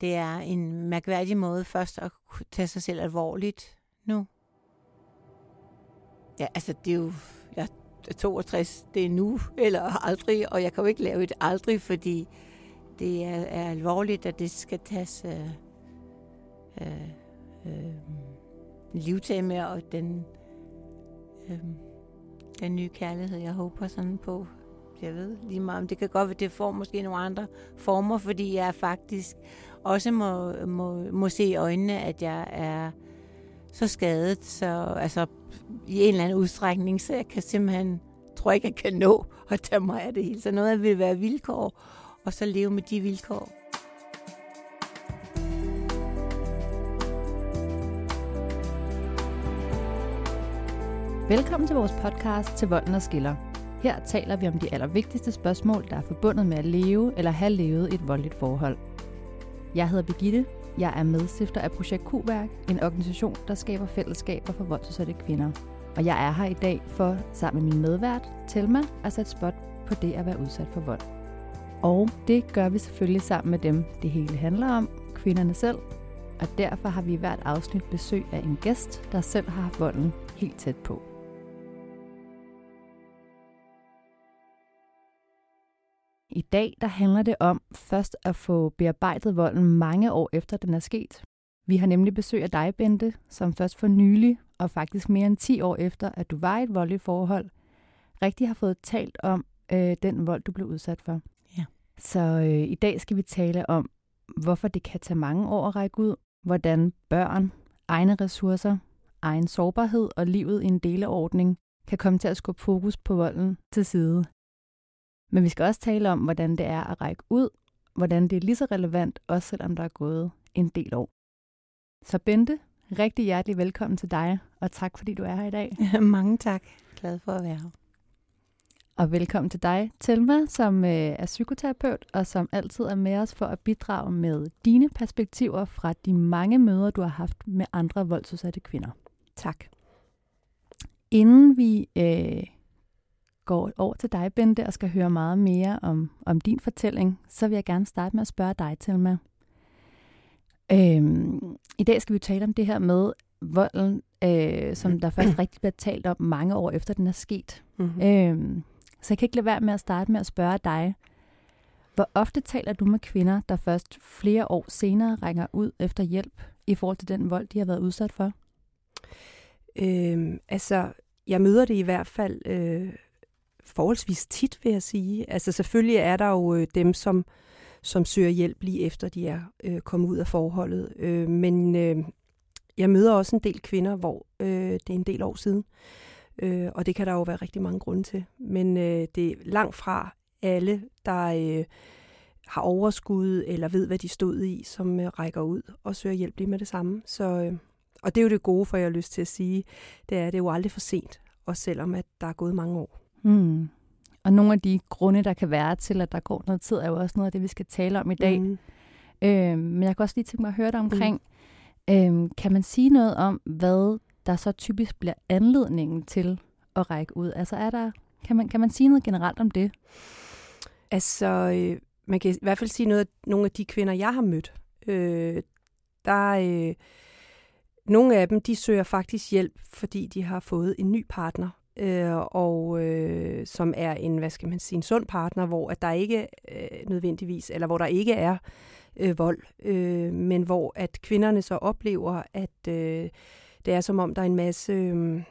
det er en mærkværdig måde først at tage sig selv alvorligt nu. Ja, altså det er jo, jeg er 62, det er nu eller aldrig, og jeg kan jo ikke lave et aldrig, fordi det er, er alvorligt, at det skal tages øh, øh, øh, livtag med, og den, øh, den nye kærlighed, jeg håber sådan på, jeg ved lige meget, om det kan godt være, det får måske nogle andre former, fordi jeg faktisk også må, må, må se i øjnene, at jeg er så skadet, så altså i en eller anden udstrækning, så jeg kan simpelthen, tror ikke, jeg kan nå at tage mig af det hele. Så noget af det vil være vilkår, og så leve med de vilkår. Velkommen til vores podcast til Volden og Skiller. Her taler vi om de allervigtigste spørgsmål, der er forbundet med at leve eller have levet et voldeligt forhold. Jeg hedder Birgitte. Jeg er medstifter af Projekt Q-værk, en organisation, der skaber fællesskaber for voldsudsatte kvinder. Og jeg er her i dag for, sammen med min medvært, Telma, at sætte spot på det at være udsat for vold. Og det gør vi selvfølgelig sammen med dem, det hele handler om, kvinderne selv. Og derfor har vi i hvert afsnit besøg af en gæst, der selv har haft volden helt tæt på. I dag der handler det om først at få bearbejdet volden mange år efter den er sket. Vi har nemlig besøg af dig, Bente, som først for nylig, og faktisk mere end 10 år efter, at du var i et voldeligt forhold, rigtig har fået talt om øh, den vold, du blev udsat for. Ja. Så øh, i dag skal vi tale om, hvorfor det kan tage mange år at række ud, hvordan børn, egne ressourcer, egen sårbarhed og livet i en deleordning kan komme til at skubbe fokus på volden til side. Men vi skal også tale om, hvordan det er at række ud, hvordan det er lige så relevant, også selvom der er gået en del år. Så Bente, rigtig hjertelig velkommen til dig, og tak fordi du er her i dag. Mange tak. Glad for at være her. Og velkommen til dig, Telma, som øh, er psykoterapeut, og som altid er med os for at bidrage med dine perspektiver fra de mange møder, du har haft med andre voldsudsatte kvinder. Tak. Inden vi øh, går over til dig, Bente, og skal høre meget mere om, om din fortælling, så vil jeg gerne starte med at spørge dig, Telma. Øhm, I dag skal vi tale om det her med volden, øh, som der først rigtig bliver talt om mange år efter den er sket. Mm-hmm. Øhm, så jeg kan ikke lade være med at starte med at spørge dig, hvor ofte taler du med kvinder, der først flere år senere rækker ud efter hjælp i forhold til den vold, de har været udsat for? Øhm, altså, jeg møder det i hvert fald øh, forholdsvis tit, vil jeg sige. Altså, selvfølgelig er der jo øh, dem, som, som søger hjælp lige efter, de er øh, kommet ud af forholdet. Øh, men øh, jeg møder også en del kvinder, hvor øh, det er en del år siden. Øh, og det kan der jo være rigtig mange grunde til. Men øh, det er langt fra alle, der øh, har overskud eller ved, hvad de stod i, som øh, rækker ud og søger hjælp lige med det samme. Så, øh, og det er jo det gode, for jeg har lyst til at sige, det er, det er jo aldrig for sent, også selvom at der er gået mange år. Mm. Og nogle af de grunde, der kan være til, at der går noget tid, er jo også noget af det, vi skal tale om i dag. Mm. Øh, men jeg kan også lige tænke mig at høre dig omkring, mm. øh, kan man sige noget om, hvad der så typisk bliver anledningen til at række ud? Altså er der, kan man, kan man sige noget generelt om det? Altså, øh, man kan i hvert fald sige noget af nogle af de kvinder, jeg har mødt. Øh, der øh, nogle af dem, de søger faktisk hjælp, fordi de har fået en ny partner, øh, og øh, som er en, hvad skal man sige, en sund partner, hvor at der ikke øh, nødvendigvis, eller hvor der ikke er øh, vold, øh, men hvor at kvinderne så oplever, at øh, det er som om, der er en masse, øh,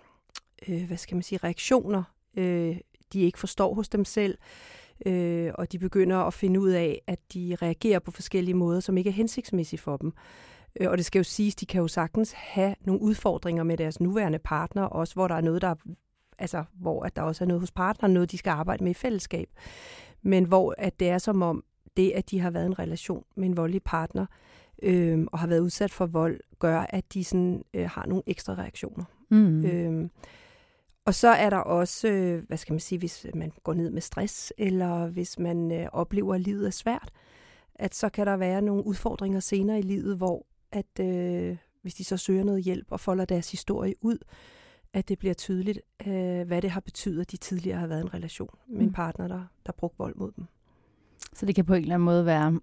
øh, hvad skal man sige, reaktioner, øh, de ikke forstår hos dem selv, øh, og de begynder at finde ud af, at de reagerer på forskellige måder, som ikke er hensigtsmæssige for dem. Øh, og det skal jo siges, de kan jo sagtens have nogle udfordringer med deres nuværende partner, også hvor der er noget, der altså, hvor at der også er noget hos partneren, noget de skal arbejde med i fællesskab. Men hvor at det er som om, det at de har været i en relation med en voldelig partner, øh, og har været udsat for vold, gør, at de sådan, øh, har nogle ekstra reaktioner. Mm. Øh, og så er der også, øh, hvad skal man sige, hvis man går ned med stress, eller hvis man øh, oplever, at livet er svært, at så kan der være nogle udfordringer senere i livet, hvor at øh, hvis de så søger noget hjælp og folder deres historie ud, at det bliver tydeligt, øh, hvad det har betydet, at de tidligere har været i en relation med en Mm. partner, der, der brugte vold mod dem. Så det kan på en eller anden måde være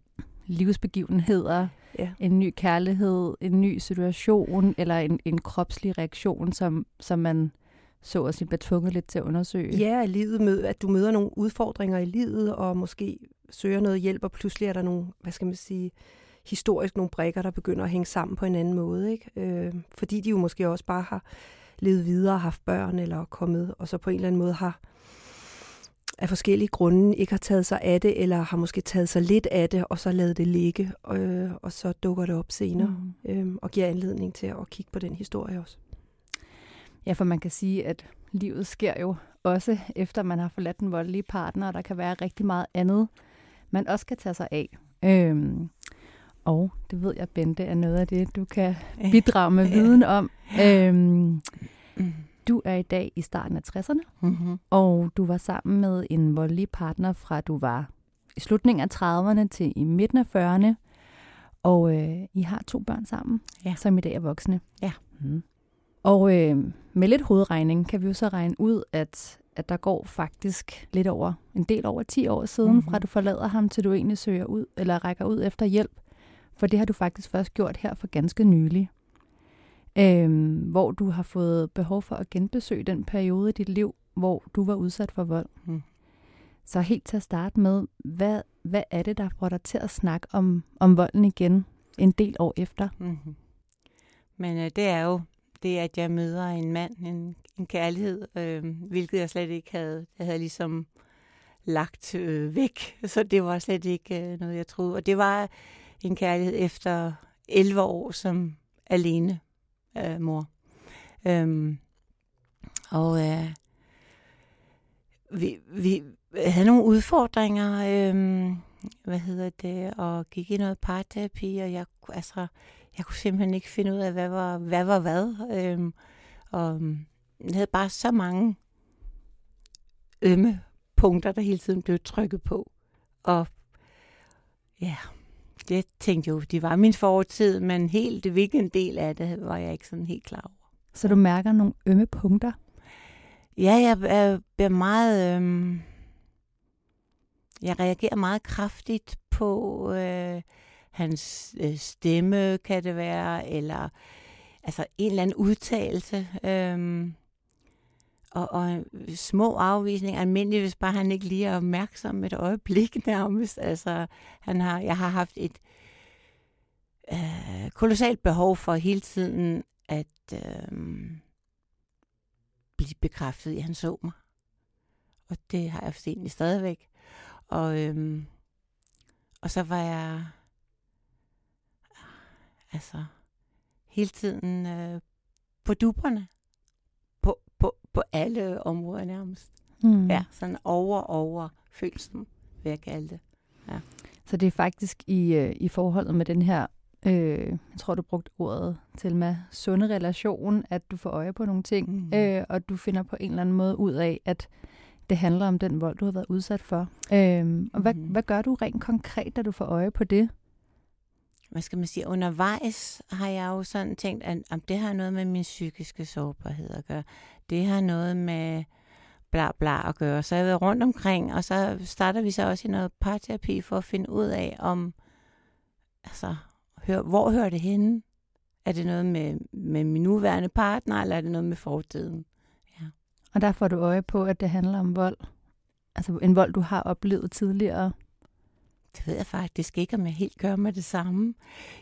livsbegivenheder, Ja. en ny kærlighed, en ny situation, eller en, en kropslig reaktion, som, som man så at sige bliver tvunget lidt til at undersøge. Ja, livet mød, at du møder nogle udfordringer i livet, og måske søger noget hjælp, og pludselig er der nogle, hvad skal man sige, historisk nogle brækker, der begynder at hænge sammen på en anden måde. Ikke? Øh, fordi de jo måske også bare har levet videre, haft børn, eller kommet, og så på en eller anden måde har af forskellige grunde ikke har taget sig af det, eller har måske taget sig lidt af det, og så lavet det ligge, øh, og så dukker det op senere, Mm. øh, og giver anledning til at kigge på den historie også. Ja, for man kan sige, at livet sker jo også efter man har forladt den voldelige partner, og der kan være rigtig meget andet, man også kan tage sig af. Øhm, og det ved jeg, Bente, er noget af det, du kan bidrage med viden om. Øhm, Mm. du er i dag i starten af 60'erne, Mm-hmm. og du var sammen med en voldelig partner fra du var i slutningen af 30'erne til i midten af 40'erne. Og øh, I har to børn sammen, Ja. som i dag er voksne. Ja. Mm. Og øh, med lidt hovedregning kan vi jo så regne ud, at, at der går faktisk lidt over, en del over 10 år siden, Mhm. mm-hmm. fra du forlader ham, til du egentlig søger ud, eller rækker ud efter hjælp. For det har du faktisk først gjort her for ganske nylig. Øhm, hvor du har fået behov for at genbesøge den periode i dit liv, hvor du var udsat for vold. Mm. Så helt til at starte med, hvad, hvad er det, der får dig til at snakke om, om volden igen en del år efter? Mm-hmm. Men øh, det er jo det, at jeg møder en mand, en, en kærlighed, øh, hvilket jeg slet ikke havde, jeg havde ligesom lagt øh, væk. Så det var slet ikke øh, noget, jeg troede. Og det var en kærlighed efter 11 år som alene øh, mor. Øhm, og øh, vi, vi havde nogle udfordringer, øh, hvad hedder det, og gik i noget parterapi, og jeg, altså, jeg kunne simpelthen ikke finde ud af, hvad var hvad. Var hvad. øh, og øhm, jeg havde bare så mange ømme punkter, der hele tiden blev trykket på. Og ja, det tænkte jeg jo, det var min fortid, men helt hvilken del af det var jeg ikke sådan helt klar over. Så du mærker nogle ømme punkter? Ja, jeg er, er meget... Øhm, jeg reagerer meget kraftigt på øh, hans øh, stemme, kan det være, eller altså en eller anden udtalelse. Øhm, og, og små afvisninger, almindeligt, hvis bare han ikke lige er opmærksom et øjeblik nærmest. Altså, han har, jeg har haft et øh, kolossalt behov for hele tiden at øh, blive bekræftet i, at han så mig. Og det har jeg egentlig stadigvæk. Og, øh, og så var jeg altså hele tiden øh, på duberne. På, alle områder nærmest. Mm. Ja, sådan over, over følelsen, vil jeg kalde det. Så det er faktisk i, øh, i forholdet med den her, øh, jeg tror du brugte ordet til med sunde relation, at du får øje på nogle ting, Mm. øh, og du finder på en eller anden måde ud af, at det handler om den vold, du har været udsat for. Øh, og hvad, Mhm. hvad gør du rent konkret, da du får øje på det? hvad skal man sige, undervejs har jeg jo sådan tænkt, at, at det har noget med min psykiske sårbarhed at gøre. Det har noget med bla bla at gøre. Så jeg har været rundt omkring, og så starter vi så også i noget parterapi for at finde ud af, om, altså, hør, hvor hører det henne? Er det noget med, med min nuværende partner, eller er det noget med fortiden? Ja. Og der får du øje på, at det handler om vold. Altså en vold, du har oplevet tidligere. Det ved jeg faktisk ikke, om jeg helt gør med det samme.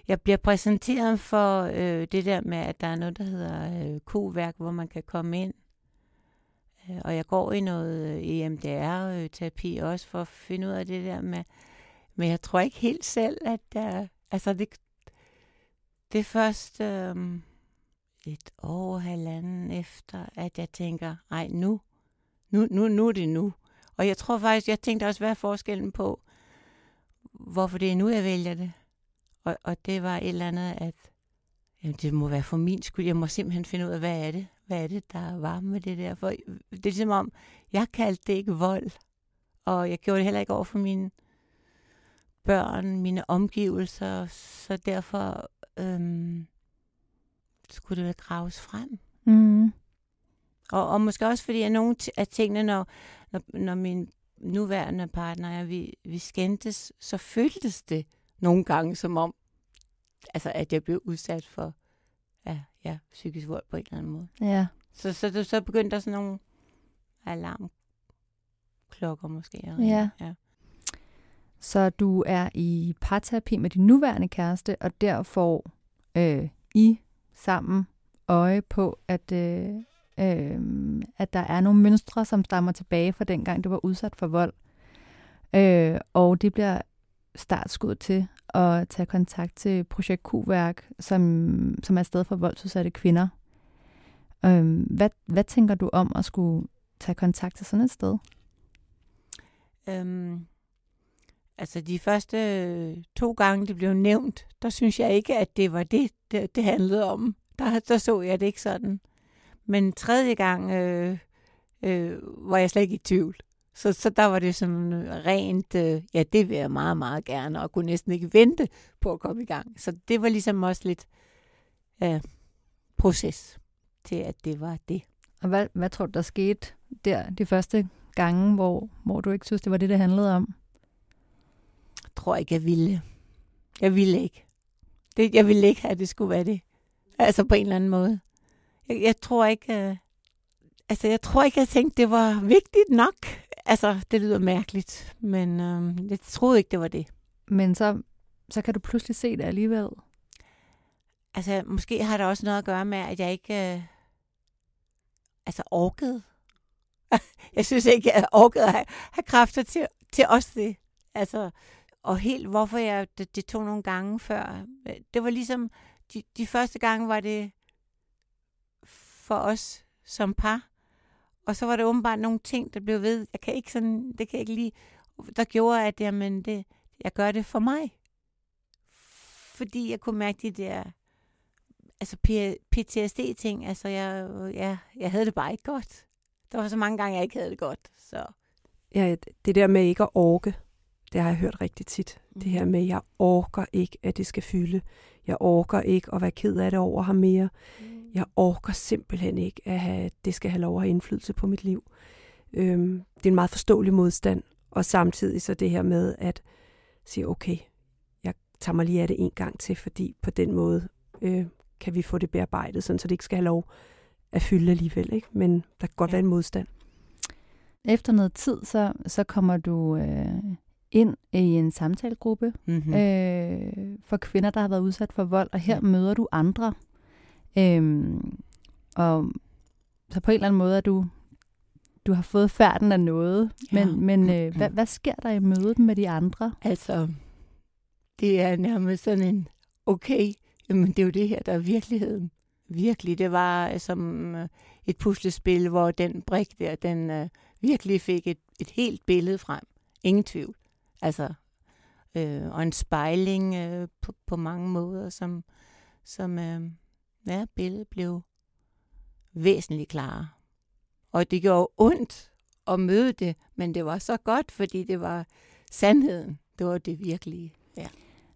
Jeg bliver præsenteret for øh, det der med, at der er noget, der hedder øh, q-værk, hvor man kan komme ind. Øh, og jeg går i noget øh, EMDR-terapi også for at finde ud af det der med... Men jeg tror ikke helt selv, at der... Altså, det, det er først øh, et år, halvanden efter, at jeg tænker, ej, nu, nu, nu, nu er det nu. Og jeg tror faktisk, jeg tænkte også, hvad er forskellen på, hvorfor det er nu, jeg vælger det. Og, og det var et eller andet, at jamen, det må være for min skyld. Jeg må simpelthen finde ud af, hvad er det? Hvad er det, der var med det der? For det er ligesom om, jeg kaldte det ikke vold. Og jeg gjorde det heller ikke over for mine børn, mine omgivelser. Så derfor øhm, skulle det vel graves frem. Mm. Og, og måske også fordi, at nogle af tingene, når, når, når min nuværende partner jeg, vi, vi skændtes, så føltes det nogle gange som om, altså at jeg blev udsat for ja, ja, psykisk vold på en eller anden måde. Ja. Så, så, så, så begyndte der sådan nogle alarmklokker måske. ringe. Ja. ja. Så du er i parterapi med din nuværende kæreste, og der får øh, I sammen øje på, at, øh, øh, at der er nogle mønstre, som stammer tilbage fra dengang, du var udsat for vold. Øh, og det bliver startskud til at tage kontakt til Projekt Q-værk, som, som er et sted for voldsudsatte kvinder. Øh, hvad, hvad tænker du om at skulle tage kontakt til sådan et sted? Øhm, altså de første øh, to gange, det blev nævnt, der synes jeg ikke, at det var det, det, det handlede om. Der, der så jeg det ikke sådan. Men tredje gang øh, øh, var jeg slet ikke i tvivl. Så, så der var det sådan rent, øh, ja, det vil jeg meget, meget gerne, og kunne næsten ikke vente på at komme i gang. Så det var ligesom også lidt øh, proces til, at det var det. Og hvad, hvad tror du, der skete der de første gange, hvor, hvor du ikke synes, det var det, det handlede om? Jeg tror ikke, jeg ville. Jeg ville ikke. Det, jeg ville ikke have, at det skulle være det. Altså på en eller anden måde. Jeg, jeg tror ikke... Øh, altså, jeg tror ikke, jeg tænkte, det var vigtigt nok. Altså, det lyder mærkeligt, men øh, jeg troede ikke, det var det. Men så, så kan du pludselig se det alligevel. Altså, måske har det også noget at gøre med, at jeg ikke... Øh, altså, orkede. jeg synes ikke, jeg orkede at have, have kræfter til, til også det. Altså, og helt hvorfor jeg det, det tog nogle gange før. Det var ligesom, de, de første gange var det for os som par. Og så var det åbenbart nogle ting, der blev ved. Jeg kan ikke sådan, det kan jeg ikke lige, der gjorde, at jamen, det, jeg gør det for mig. Fordi jeg kunne mærke de der altså PTSD-ting. Altså, jeg, jeg, jeg havde det bare ikke godt. Der var så mange gange, jeg ikke havde det godt. Så. Ja, det der med ikke at orke, det har jeg hørt rigtig tit. Mm. Det her med, at jeg orker ikke, at det skal fylde. Jeg orker ikke at være ked af det over ham mere. Mm. Jeg orker simpelthen ikke, at have, det skal have lov at have indflydelse på mit liv. Øhm, det er en meget forståelig modstand. Og samtidig så det her med at sige, okay, jeg tager mig lige af det en gang til, fordi på den måde øh, kan vi få det bearbejdet, sådan, så det ikke skal have lov at fylde alligevel. Ikke? Men der kan godt ja. være en modstand. Efter noget tid, så, så kommer du øh, ind i en samtalegruppe mm-hmm. øh, for kvinder, der har været udsat for vold, og her ja. møder du andre. Øhm, og så på en eller anden måde er du, du har fået færden af noget, ja. men, men øh, hvad, hvad sker der i mødet med de andre? Altså, det er nærmest sådan en, okay, jamen det er jo det her, der er virkeligheden. Virkelig, det var som øh, et puslespil, hvor den brik der, den uh, virkelig fik et, et helt billede frem. Ingen tvivl. Altså, øh, og en spejling øh, på, på mange måder, som, som øh, ja, billedet blev væsentligt klarere. Og det gjorde ondt at møde det, men det var så godt, fordi det var sandheden. Det var det virkelige. Ja.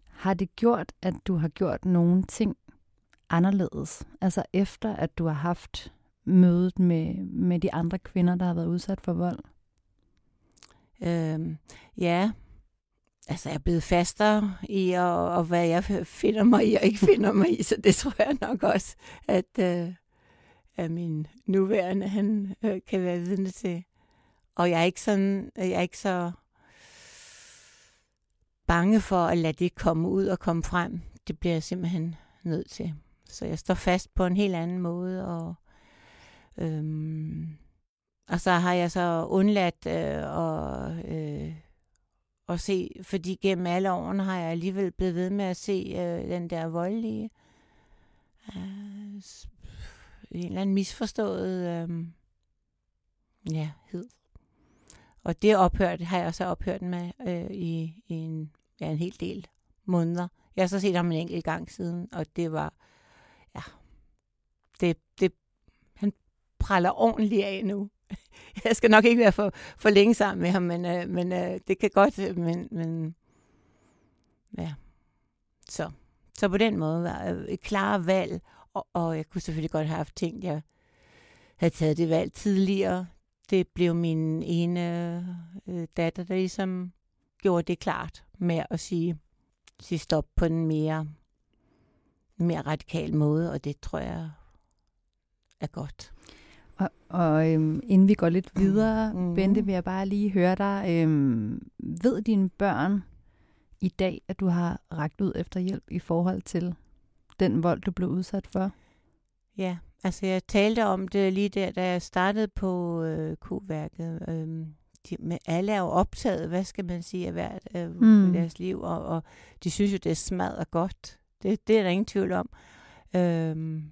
Har det gjort, at du har gjort nogle ting anderledes? Altså efter, at du har haft mødet med, med de andre kvinder, der har været udsat for vold? Øhm, ja, altså jeg er blevet fastere i, og, og hvad jeg finder mig i og ikke finder mig i, så det tror jeg nok også, at, øh, at min nuværende, han øh, kan være vidne til. Og jeg er ikke sådan, jeg er ikke så bange for at lade det komme ud og komme frem. Det bliver jeg simpelthen nødt til. Så jeg står fast på en helt anden måde, og øhm, og så har jeg så undladt øh, og, øh, at se, fordi gennem alle årene har jeg alligevel blevet ved med at se øh, den der voldelige, øh, en eller anden misforstået øh, ja, hed. Og det ophørt, har jeg så ophørt med øh, i, i en, ja, en hel del måneder. Jeg har så set ham en enkelt gang siden, og det var, ja, det, det, han praller ordentligt af nu. jeg skal nok ikke være for, for længe sammen med ham, men, øh, men øh, det kan godt, øh, men, men ja. Så, så på den måde var øh, et klart valg, og, og jeg kunne selvfølgelig godt have haft tænkt, jeg havde taget det valg tidligere. Det blev min ene øh, datter, der ligesom gjorde det klart med at sige, sige stop på den mere mere radikal måde, og det tror jeg er godt. Og, og øhm, inden vi går lidt videre, Mhm. Bente, vil jeg bare lige høre dig. Øhm, ved dine børn i dag, at du har rækket ud efter hjælp i forhold til den vold, du blev udsat for? Ja, altså jeg talte om det lige der, da jeg startede på øh, kuværket. Øhm, de, med, alle er jo optaget, hvad skal man sige, af hvert øh, Mm. mm. deres liv, og, og de synes jo, det er smadret godt. Det, det er der ingen tvivl om. Øhm,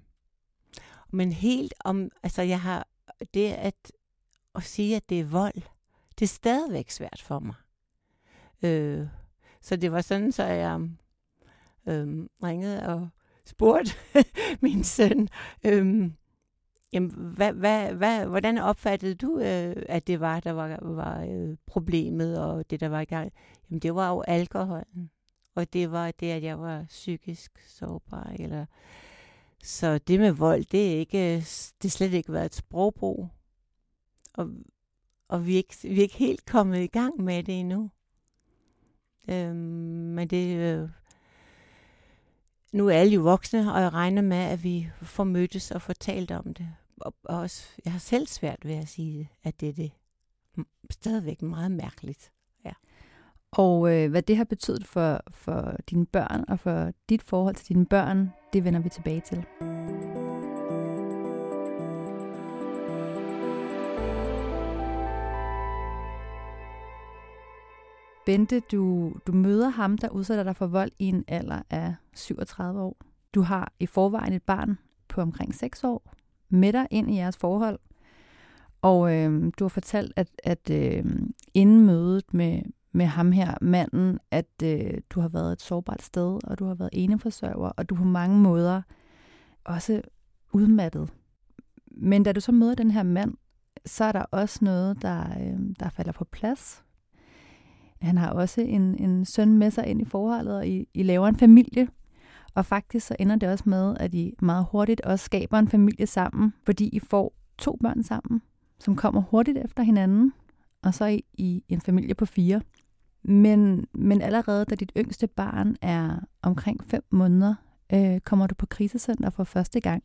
men helt om, altså jeg har det at, at sige, at det er vold, det er stadigvæk svært for mig. Øh, så det var sådan, så jeg øh, ringede og spurgte min søn, øh, jamen, hvad, hvad, hvad, hvordan opfattede du, øh, at det var, der var, var øh, problemet, og det, der var i gang? Jamen, det var jo alkoholen. Og det var det, at jeg var psykisk sårbar. Eller... Så det med vold, det er, ikke, det er slet ikke været et sprogbrug. Og, og vi, er ikke, vi er ikke helt kommet i gang med det endnu. Øhm, men det... Øh, nu er alle jo voksne, og jeg regner med, at vi får mødtes og fortalt om det. Og, og også, jeg har selv svært ved at sige, at det er det. Stadigvæk meget mærkeligt. Og øh, hvad det har betydet for, for dine børn og for dit forhold til dine børn, det vender vi tilbage til. Bente, du, du møder ham, der udsætter dig for vold i en alder af 37 år. Du har i forvejen et barn på omkring 6 år med dig ind i jeres forhold. Og øh, du har fortalt, at, at øh, inden mødet med, med ham her, manden, at øh, du har været et sårbart sted, og du har været eneforsørger, og du på mange måder også udmattet. Men da du så møder den her mand, så er der også noget, der, øh, der falder på plads. Han har også en, en søn med sig ind i forholdet, og I, I laver en familie. Og faktisk så ender det også med, at I meget hurtigt også skaber en familie sammen, fordi I får to børn sammen, som kommer hurtigt efter hinanden, og så er I, I en familie på fire. Men, men allerede da dit yngste barn er omkring 5 måneder, øh, kommer du på krisecenter for første gang.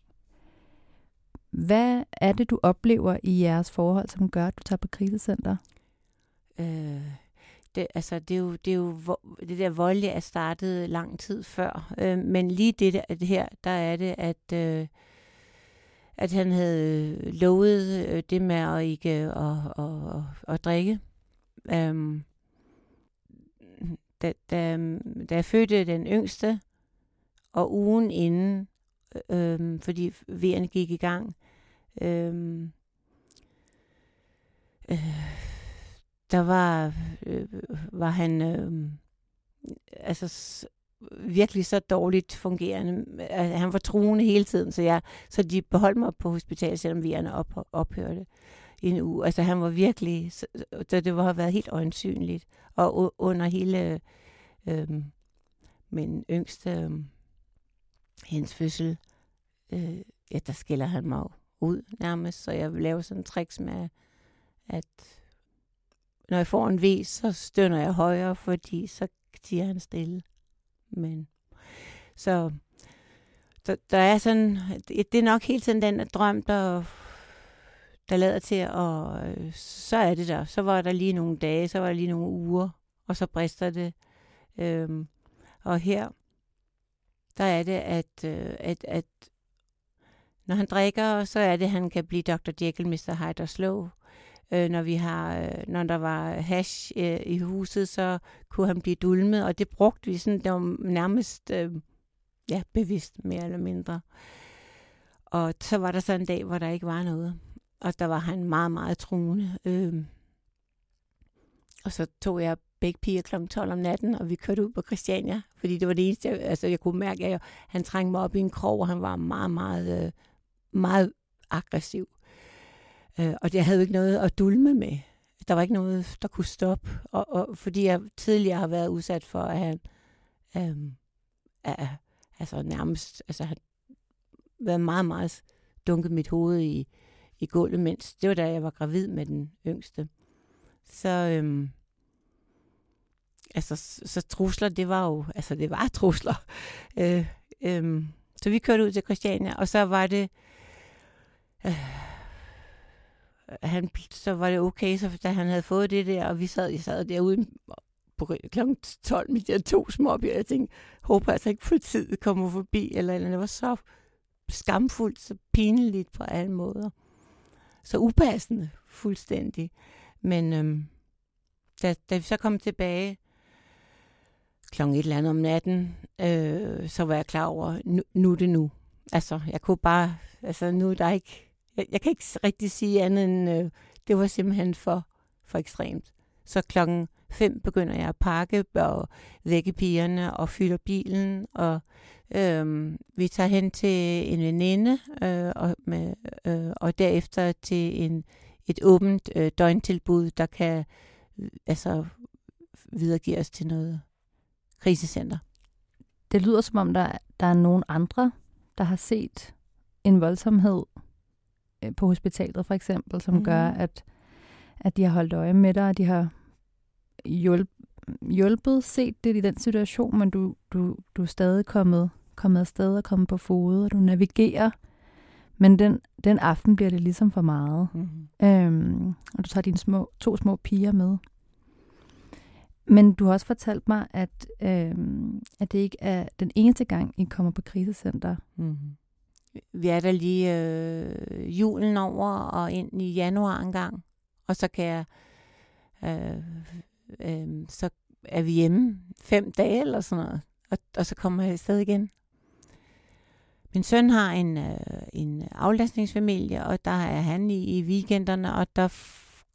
Hvad er det, du oplever i jeres forhold, som gør, at du tager på krisecenter? Øh, det, altså, det er jo, det, er jo det der voldelige er startet lang tid før. Øh, men lige det, der, det her, der er det, at, øh, at han havde lovet øh, det med at ikke øh, at, at, at, at drikke. Øh, da, da, da jeg fødte den yngste, og ugen inden, øh, fordi vejerne gik i gang, øh, øh, der var, øh, var han øh, altså s- virkelig så dårligt fungerende. Han var truende hele tiden, så, jeg, så de beholdt mig på hospitalet, selvom vejerne op, ophørte i en uge. Altså han var virkelig, så, så det var været helt øjensynligt. Og under hele øh, min yngste, øh, hendes fødsel, øh, ja, der skiller han mig ud nærmest, så jeg laver sådan en tricks med, at når jeg får en vis, så stønner jeg højere, fordi så siger han stille. Men så der, der er sådan, det er nok helt sådan den drøm, der, der lader til, og øh, så er det der. Så var der lige nogle dage, så var der lige nogle uger, og så brister det. Øhm, og her, der er det, at, øh, at, at når han drikker, så er det, at han kan blive Dr. Jekyll, Mr. Hyde og slå. Øh, når, vi har, øh, når der var hash øh, i huset, så kunne han blive dulmet, og det brugte vi sådan, det var nærmest øh, ja, bevidst mere eller mindre. Og så var der så en dag, hvor der ikke var noget. Og der var han meget, meget truende. Øh, og så tog jeg begge piger kl. 12 om natten, og vi kørte ud på Christiania, fordi det var det eneste, jeg, altså jeg kunne mærke, at jeg, han trængte mig op i en krog, og han var meget, meget, øh, meget aggressiv. Øh, og det havde jo ikke noget at dulme med. Der var ikke noget, der kunne stoppe. Og, og fordi jeg tidligere har været udsat for, at han øh, er, altså nærmest, altså han været meget, meget dunket mit hoved i, i gulvet, mens det var da jeg var gravid med den yngste. Så, øhm, altså, så trusler, det var jo, altså det var trusler. Øh, øhm, Så vi kørte ud til Christiania, og så var det... Øh, han, så var det okay, så da han havde fået det der, og vi sad, jeg sad derude på kl. 12 med de her to små og jeg tænkte, håber altså ikke politiet kommer forbi, eller, eller det var så skamfuldt, så pinligt på alle måder. Så upassende fuldstændig. Men øhm, da, da vi så kom tilbage klokken et eller andet om natten, øh, så var jeg klar over, nu, nu er det nu. Altså, jeg kunne bare, altså nu er der ikke, jeg, jeg kan ikke rigtig sige andet end, øh, det var simpelthen for, for ekstremt. Så klokken fem begynder jeg at pakke og vække pigerne og fylder bilen, og øhm, vi tager hen til en veninde, øh, og, med, øh, og derefter til en, et åbent øh, døgntilbud, der kan øh, altså videregive os til noget krisecenter. Det lyder som om, der, der er nogen andre, der har set en voldsomhed øh, på hospitalet for eksempel, som mm. gør, at, at de har holdt øje med dig, og de har hjulpet, hjulpet set det i den situation, men du, du, du er stadig kommet, kommet afsted og kommet på fod, og du navigerer. Men den, den aften bliver det ligesom for meget. Mm-hmm. Øhm, og du tager dine små, to små piger med. Men du har også fortalt mig, at, øhm, at det ikke er den eneste gang, I kommer på krisecenter. Mm-hmm. Vi er der lige øh, julen over og ind i januar en gang. Og så kan jeg øh, øh, så er vi hjemme fem dage eller sådan noget, og, og så kommer jeg afsted igen. Min søn har en, øh, en aflastningsfamilie, og der er han i, i weekenderne, og der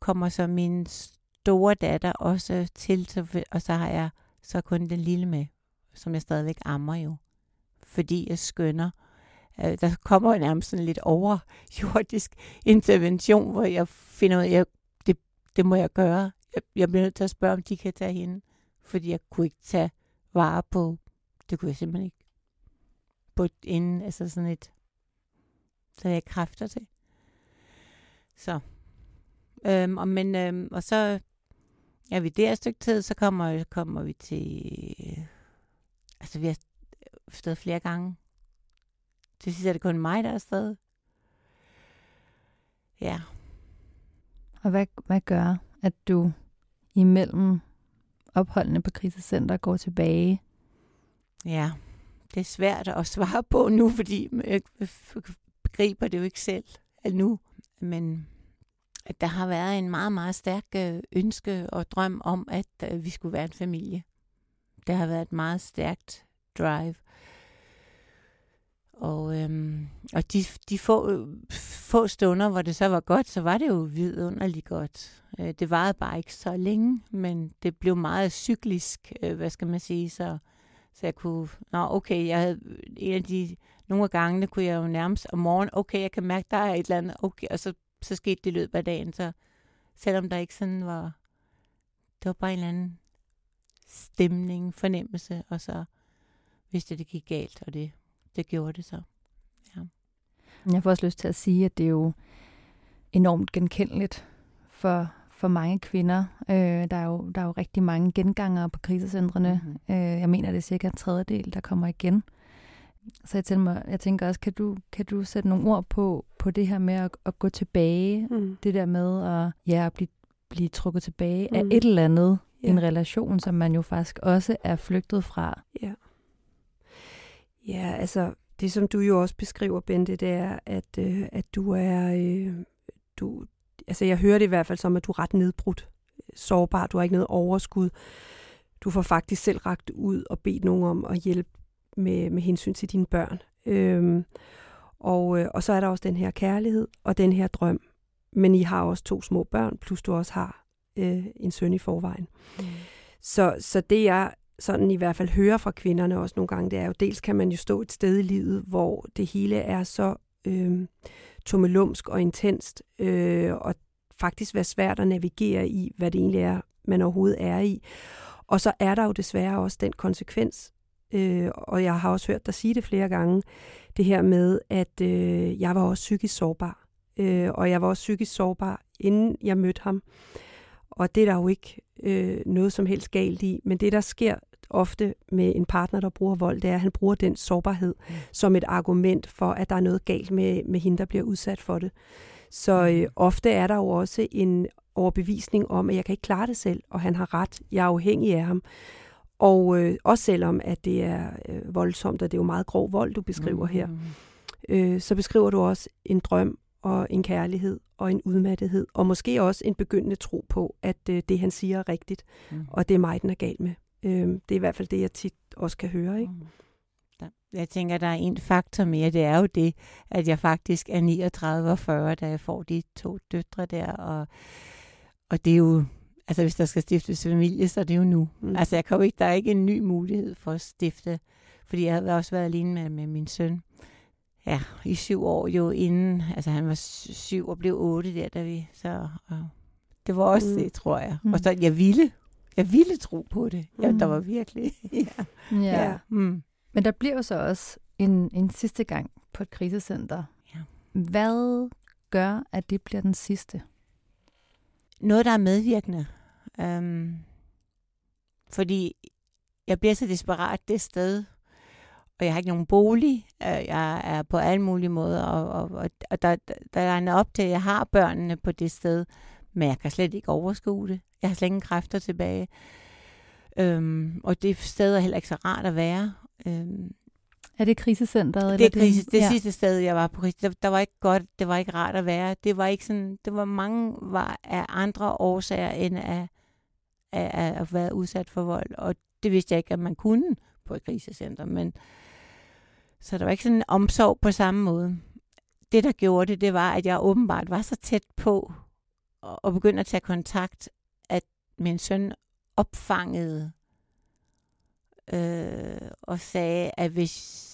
kommer så min store datter også til, så, og så har jeg så kun den lille med, som jeg stadigvæk ammer jo, fordi jeg skønner. Øh, der kommer nærmest sådan lidt overjordisk intervention, hvor jeg finder ud af, at det, det må jeg gøre jeg, jeg bliver nødt til at spørge, om de kan tage hende. Fordi jeg kunne ikke tage vare på, det kunne jeg simpelthen ikke. På inden, altså sådan et, så jeg kræfter til. Så. Øhm, og, men, øhm, og så er vi der et stykke tid, så kommer, kommer vi til, altså vi har stået flere gange. Til sidst er det kun mig, der er afsted. Ja. Og hvad, hvad gør, at du imellem opholdene på krisecenter går tilbage? Ja, det er svært at svare på nu, fordi jeg begriber det jo ikke selv nu. Men at der har været en meget, meget stærk øh, ønske og drøm om, at vi skulle være en familie. Det har været et meget stærkt drive. Og, øhm, og de, de få, få stunder, hvor det så var godt, så var det jo vidunderligt godt. Øh, det varede bare ikke så længe, men det blev meget cyklisk, øh, hvad skal man sige, så, så jeg kunne, nå okay, jeg havde øh, en af de, nogle af gangene kunne jeg jo nærmest om morgenen, okay, jeg kan mærke, der er et eller andet, okay, og så, så skete det i løbet af dagen, så selvom der ikke sådan var, det var bare en eller anden stemning, fornemmelse, og så vidste det gik galt, og det det gjorde det så. Ja. Jeg får også lyst til at sige, at det er jo enormt genkendeligt for, for mange kvinder. Øh, der, er jo, der er jo rigtig mange gengangere på krisecentrene. Mm-hmm. Øh, jeg mener, det er cirka en tredjedel, der kommer igen. Så jeg, tænker, jeg tænker også, kan du, kan du sætte nogle ord på, på det her med at, at gå tilbage? Mm. Det der med at, ja, at blive, blive trukket tilbage mm. af et eller andet, yeah. en relation, som man jo faktisk også er flygtet fra. Ja. Ja, altså det som du jo også beskriver, Bente, det er, at, øh, at du er, øh, du, altså jeg hører det i hvert fald som, at du er ret nedbrudt, sårbar, du har ikke noget overskud. Du får faktisk selv ragt ud og bedt nogen om at hjælpe med, med hensyn til dine børn. Øhm, og, øh, og så er der også den her kærlighed og den her drøm. Men I har også to små børn, plus du også har øh, en søn i forvejen. Mm. Så, så det jeg sådan i hvert fald hører fra kvinderne også nogle gange, det er jo, dels kan man jo stå et sted i livet, hvor det hele er så øh, tummelumsk og intenst, øh, og faktisk være svært at navigere i, hvad det egentlig er, man overhovedet er i. Og så er der jo desværre også den konsekvens, øh, og jeg har også hørt dig sige det flere gange, det her med, at øh, jeg var også psykisk sårbar. Øh, og jeg var også psykisk sårbar, inden jeg mødte ham. Og det er der jo ikke øh, noget som helst galt i. Men det, der sker ofte med en partner, der bruger vold, det er, at han bruger den sårbarhed mm. som et argument for, at der er noget galt med, med hende, der bliver udsat for det. Så øh, ofte er der jo også en overbevisning om, at jeg kan ikke klare det selv, og han har ret, jeg er afhængig af ham. Og øh, også selvom, at det er øh, voldsomt, og det er jo meget grov vold, du beskriver her, mm. øh, så beskriver du også en drøm og en kærlighed og en udmattethed, og måske også en begyndende tro på, at øh, det, han siger, er rigtigt, mm. og det er mig, den er gal med. Øh, det er i hvert fald det, jeg tit også kan høre. Ikke? Mm. Jeg tænker, der er en faktor mere. Det er jo det, at jeg faktisk er 39 og 40, da jeg får de to døtre der. Og, og det er jo, altså hvis der skal stiftes familie, så er det jo nu. Mm. Altså jeg kan jo ikke, der er ikke en ny mulighed for at stifte, fordi jeg har også været alene med, med min søn. Ja, i syv år jo inden, altså han var syv og blev otte der, da vi, så og det var også mm. det, tror jeg. Mm. Og så jeg ville, jeg ville tro på det. Ja, mm. der var virkelig, ja. ja. ja. Mm. Men der bliver jo så også en, en sidste gang på et krisecenter. Ja. Hvad gør, at det bliver den sidste? Noget, der er medvirkende. Um, fordi jeg bliver så desperat det sted, og jeg har ikke nogen bolig. Øh, jeg er på alle mulige måder, og, og, og, og der, der er en op til, at jeg har børnene på det sted, men jeg kan slet ikke overskue det. Jeg har slet ingen kræfter tilbage. Um, og det sted er heller ikke så rart at være. Øhm, er det krisecenteret? Det er krise, det ja. sidste sted, jeg var på krise. Der, der, var ikke godt, det var ikke rart at være. Det var ikke sådan, det var mange var af andre årsager end af, af, af at være udsat for vold. Og det vidste jeg ikke, at man kunne på et krisecenter. Men, så der var ikke sådan en omsorg på samme måde. Det, der gjorde det, det var, at jeg åbenbart var så tæt på at, at begynde at tage kontakt, min søn opfangede øh, og sagde, at hvis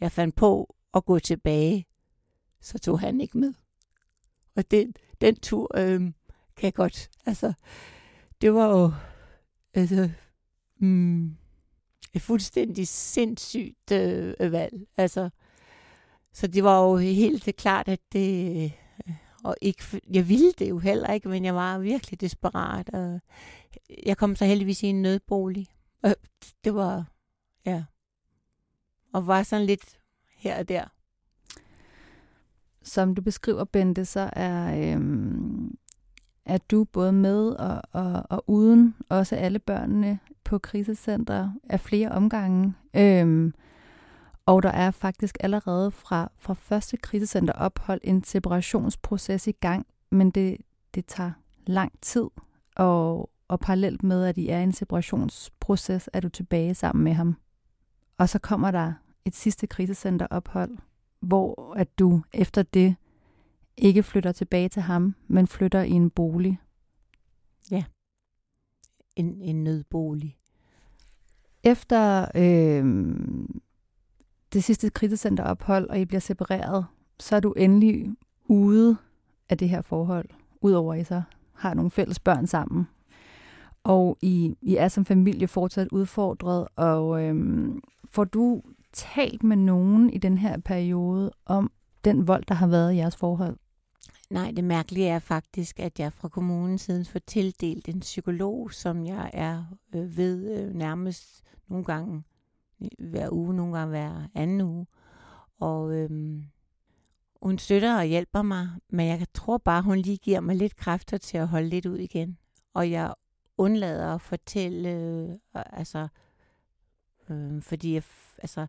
jeg fandt på at gå tilbage, så tog han ikke med. Og den, den tur øh, kan jeg godt, altså, det var jo altså, mm, et fuldstændig sindssygt øh, valg. Altså, så det var jo helt klart, at det, og ikke, jeg ville det jo heller ikke, men jeg var virkelig desperat. Og jeg kom så heldigvis i en nødbolig, og det var, ja, og var sådan lidt her og der. Som du beskriver, Bente, så er, øhm, er du både med og, og, og uden også alle børnene på krisecenter af flere omgange. Øhm, og der er faktisk allerede fra, fra første krisecenter ophold en separationsproces i gang, men det, det tager lang tid, og, og parallelt med, at I er i en separationsproces, er du tilbage sammen med ham. Og så kommer der et sidste krisecenterophold, hvor at du efter det ikke flytter tilbage til ham, men flytter i en bolig. Ja, en, en nødbolig. Efter øh, det sidste krisecenterophold, og I bliver separeret, så er du endelig ude af det her forhold, udover at I så har nogle fælles børn sammen. Og I, I er som familie fortsat udfordret, og øhm, får du talt med nogen i den her periode om den vold, der har været i jeres forhold? Nej, det mærkelige er faktisk, at jeg fra kommunen siden får tildelt en psykolog, som jeg er øh, ved øh, nærmest nogle gange hver uge, nogle gange hver anden uge. Og øhm, hun støtter og hjælper mig, men jeg tror bare, hun lige giver mig lidt kræfter til at holde lidt ud igen. Og jeg undlader at fortælle, øh, altså, øh, fordi jeg, altså,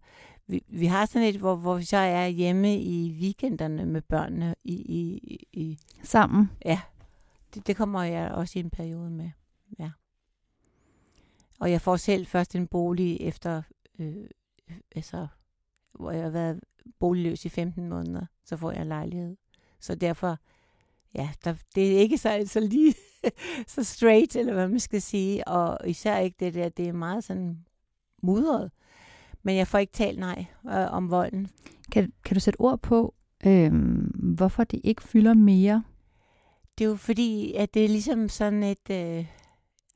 vi, vi har sådan et, hvor, hvor vi så er hjemme i weekenderne med børnene i, i, i sammen. Ja, det, det kommer jeg også i en periode med. Ja. Og jeg får selv først en bolig efter, øh, altså, hvor jeg har været boligløs i 15 måneder, så får jeg en lejlighed. Så derfor, ja, der, det er ikke så, så lige så straight, eller hvad man skal sige, og især ikke det der, det er meget sådan mudret. Men jeg får ikke talt nej øh, om volden. Kan, kan du sætte ord på, øh, hvorfor det ikke fylder mere? Det er jo fordi, at det er ligesom sådan et... Øh,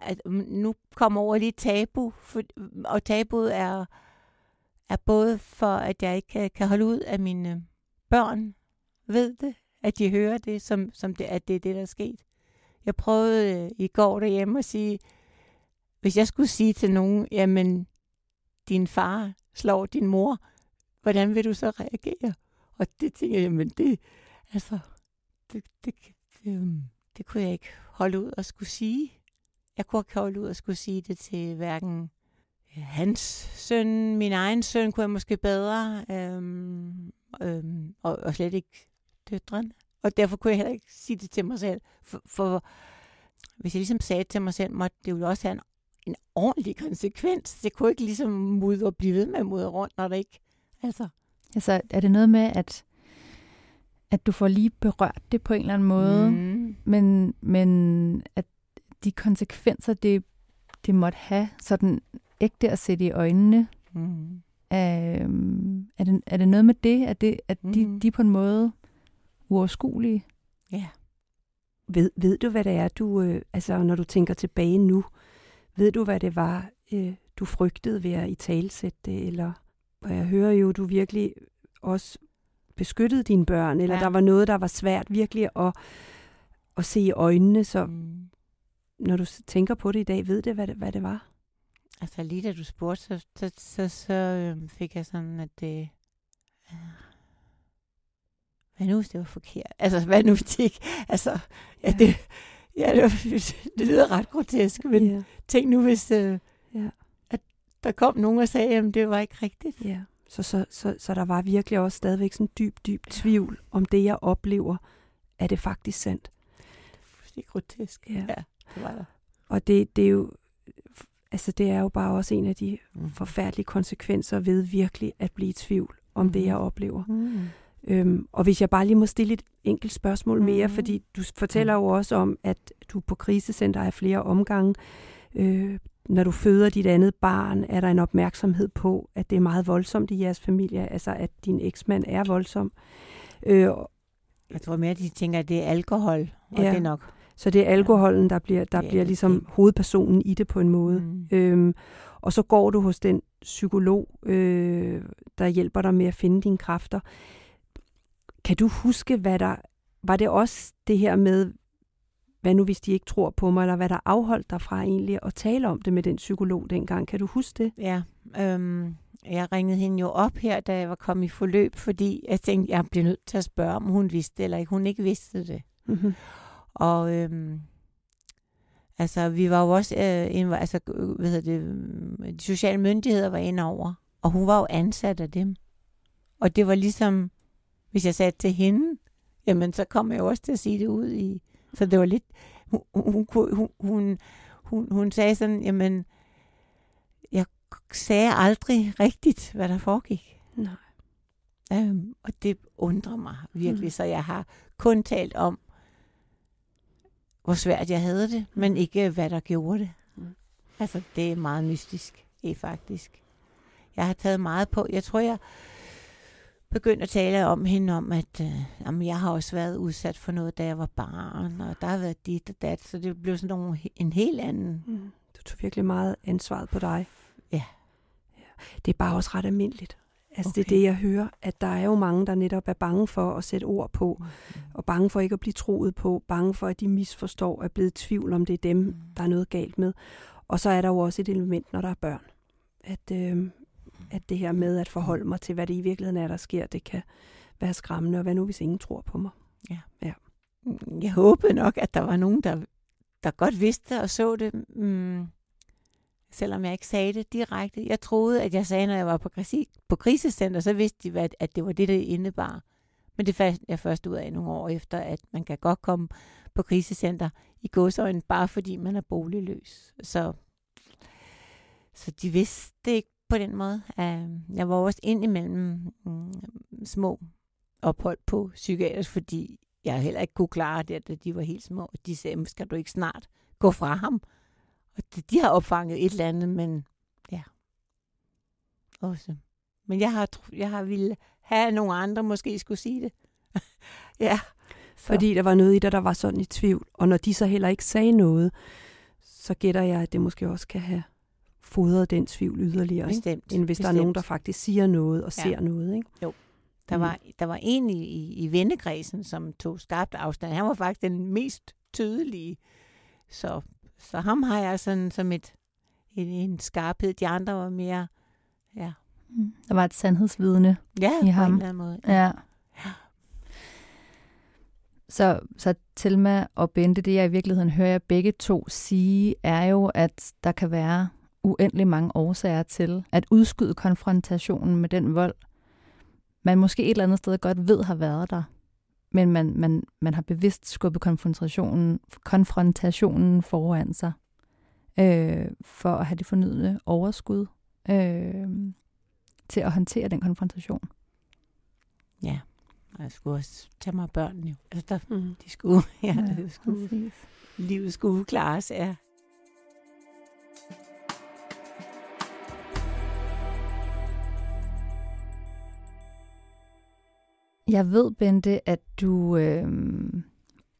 at mm, nu kommer over lige tabu, for, mm, og tabuet er, er både for, at jeg ikke kan, kan holde ud af mine øh, børn, ved det, at de hører det, som, som det, at det er det, der er sket. Jeg prøvede øh, i går derhjemme at sige, hvis jeg skulle sige til nogen, jamen, din far slår din mor, hvordan vil du så reagere? Og det tænker jeg, men det, altså, det, det, det, det, det kunne jeg ikke holde ud at skulle sige. Jeg kunne ikke holde ud at skulle sige det til hverken hans søn, min egen søn kunne jeg måske bedre, øhm, øhm, og, og slet ikke døtrene. Og derfor kunne jeg heller ikke sige det til mig selv. For, for hvis jeg ligesom sagde til mig selv, måtte det jo også have en, en ordentlig konsekvens. Det kunne ikke ligesom mudre og blive ved med at mudre rundt, når det ikke... Altså. altså, er det noget med, at, at du får lige berørt det på en eller anden måde, mm. men, men at de konsekvenser, det, det måtte have, sådan ægte at sætte i øjnene, mm. er, er, det, er det noget med det, at, det, at de, mm. de på en måde uoverskuelige? Ja. Ved, ved du, hvad det er, du, øh, altså når du tænker tilbage nu, ved du, hvad det var, øh, du frygtede ved at i talsætte det, eller og jeg hører jo, du virkelig også beskyttede dine børn, eller ja. der var noget, der var svært virkelig at, at se i øjnene, så mm. Når du tænker på det i dag, ved det, hvad det, hvad det var? Altså lige da du spurgte, så, så, så, så øh, fik jeg sådan, at det... Øh, hvad nu, hvis det var forkert? Altså, hvad nu, hvis det ikke... Altså, ja, ja. det, ja, det, var, det lyder ret grotesk, men ja. tænk nu, hvis... Øh, ja. at der kom nogen og sagde, at det var ikke rigtigt. Ja. Så, så, så, så der var virkelig også stadigvæk sådan dyb, dyb tvivl om det, jeg oplever, er det faktisk sandt. Det er grotesk. Ja. ja, det var der. Og det, det er jo altså det er jo bare også en af de mm. forfærdelige konsekvenser ved virkelig at blive i tvivl om mm. det, jeg oplever. Mm. Øhm, og hvis jeg bare lige må stille et enkelt spørgsmål mere, mm. fordi du fortæller jo også om, at du på krisecenter er flere omgange. Øh, når du føder dit andet barn, er der en opmærksomhed på, at det er meget voldsomt i jeres familie, altså at din eksmand er voldsom. Øh, jeg tror mere, at de tænker, at det er alkohol, og ja. det er nok så det er alkoholen, der bliver, der bliver ligesom hovedpersonen i det på en måde. Mm. Øhm, og så går du hos den psykolog, øh, der hjælper dig med at finde dine kræfter. Kan du huske, hvad der... Var det også det her med, hvad nu hvis de ikke tror på mig, eller hvad der afholdt dig fra egentlig at tale om det med den psykolog dengang? Kan du huske det? Ja, øhm, jeg ringede hende jo op her, da jeg var kommet i forløb, fordi jeg tænkte, jeg blev nødt til at spørge, om hun vidste det, eller ikke. Hun ikke vidste det. Mm-hmm. Og øhm, altså, vi var jo også, øh, en, altså, hvad hedder det, de sociale myndigheder var inde over, og hun var jo ansat af dem. Og det var ligesom, hvis jeg sagde til hende, jamen så kom jeg også til at sige det ud i. Så det var lidt, hun, hun, hun, hun, hun, hun sagde sådan, jamen, jeg sagde aldrig rigtigt, hvad der foregik. Nej. Øhm, og det undrer mig virkelig, mm. så jeg har kun talt om, hvor svært jeg havde det, men ikke hvad der gjorde det. Mm. Altså, det er meget mystisk, det er faktisk. Jeg har taget meget på. Jeg tror, jeg begyndte at tale om hende om, at øh, jamen, jeg har også været udsat for noget, da jeg var barn, og der har været dit og dat, så det blev sådan nogle, en helt anden. Mm. Du tog virkelig meget ansvaret på dig. Ja. ja. Det er bare også ret almindeligt. Altså okay. det er det, jeg hører, at der er jo mange, der netop er bange for at sætte ord på, mm. og bange for ikke at blive troet på, bange for, at de misforstår, er blevet tvivl om, det er dem, mm. der er noget galt med. Og så er der jo også et element, når der er børn, at, øh, at det her med at forholde mig til, hvad det i virkeligheden er, der sker, det kan være skræmmende, og hvad nu, hvis ingen tror på mig? Ja. ja. Jeg håbede nok, at der var nogen, der, der godt vidste og så det. Mm selvom jeg ikke sagde det direkte. Jeg troede, at jeg sagde, når jeg var på, krisi, på krisecenter, så vidste de, at det var det, det indebar. Men det fandt jeg først ud af nogle år efter, at man kan godt komme på krisecenter i godsøjen, bare fordi man er boligløs. Så, så de vidste det ikke på den måde. Jeg var også ind imellem mm, små ophold på psykiatrisk, fordi jeg heller ikke kunne klare det, da de var helt små. De sagde, skal du ikke snart gå fra ham? Og de har opfanget et eller andet, men ja. Også. Men jeg har, jeg har ville have, at nogle andre måske skulle sige det. ja. Så. Fordi der var noget i dig, der var sådan i tvivl. Og når de så heller ikke sagde noget, så gætter jeg, at det måske også kan have fodret den tvivl yderligere. Bestemt. End hvis Bestemt. der er nogen, der faktisk siger noget og ja. ser noget. Ikke? Jo. Der, mm. var, der var en i, i, i vennekredsen, som tog skarpt afstand. Han var faktisk den mest tydelige. Så så ham har jeg sådan som et, en, en skarphed. De andre var mere, ja. Mm. Der var et sandhedsvidne Ja, i på ham. en eller anden måde. Ja. Så, så Telma og Bente, det jeg i virkeligheden hører jer begge to sige, er jo, at der kan være uendelig mange årsager til at udskyde konfrontationen med den vold, man måske et eller andet sted godt ved har været der, men man, man, man har bevidst skubbet konfrontationen, konfrontationen foran sig, øh, for at have det fornødne overskud øh, til at håndtere den konfrontation. Ja, og jeg skulle også tage mig børnene jo. Altså, der, Mm. de skulle, ja, ja det skulle, præcis. livet skulle klares, ja. Jeg ved, Bente, at du øh,